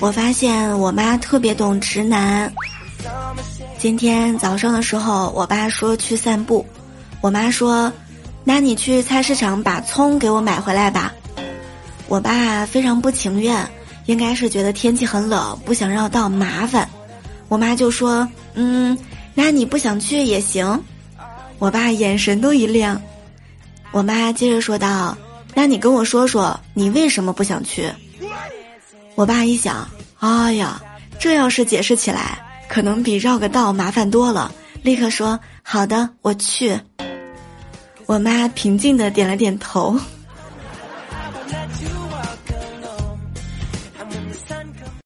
我发现我妈特别懂直男。今天早上的时候，我爸说去散步，我妈说：“那你去菜市场把葱给我买回来吧。”我爸非常不情愿，应该是觉得天气很冷，不想绕道麻烦。我妈就说：“嗯，那你不想去也行。”我爸眼神都一亮。我妈接着说道：“那你跟我说说，你为什么不想去？”我爸一想，哎呀，这要是解释起来可能比绕个道麻烦多了。立刻说好的，我去。我妈平静的点了点头。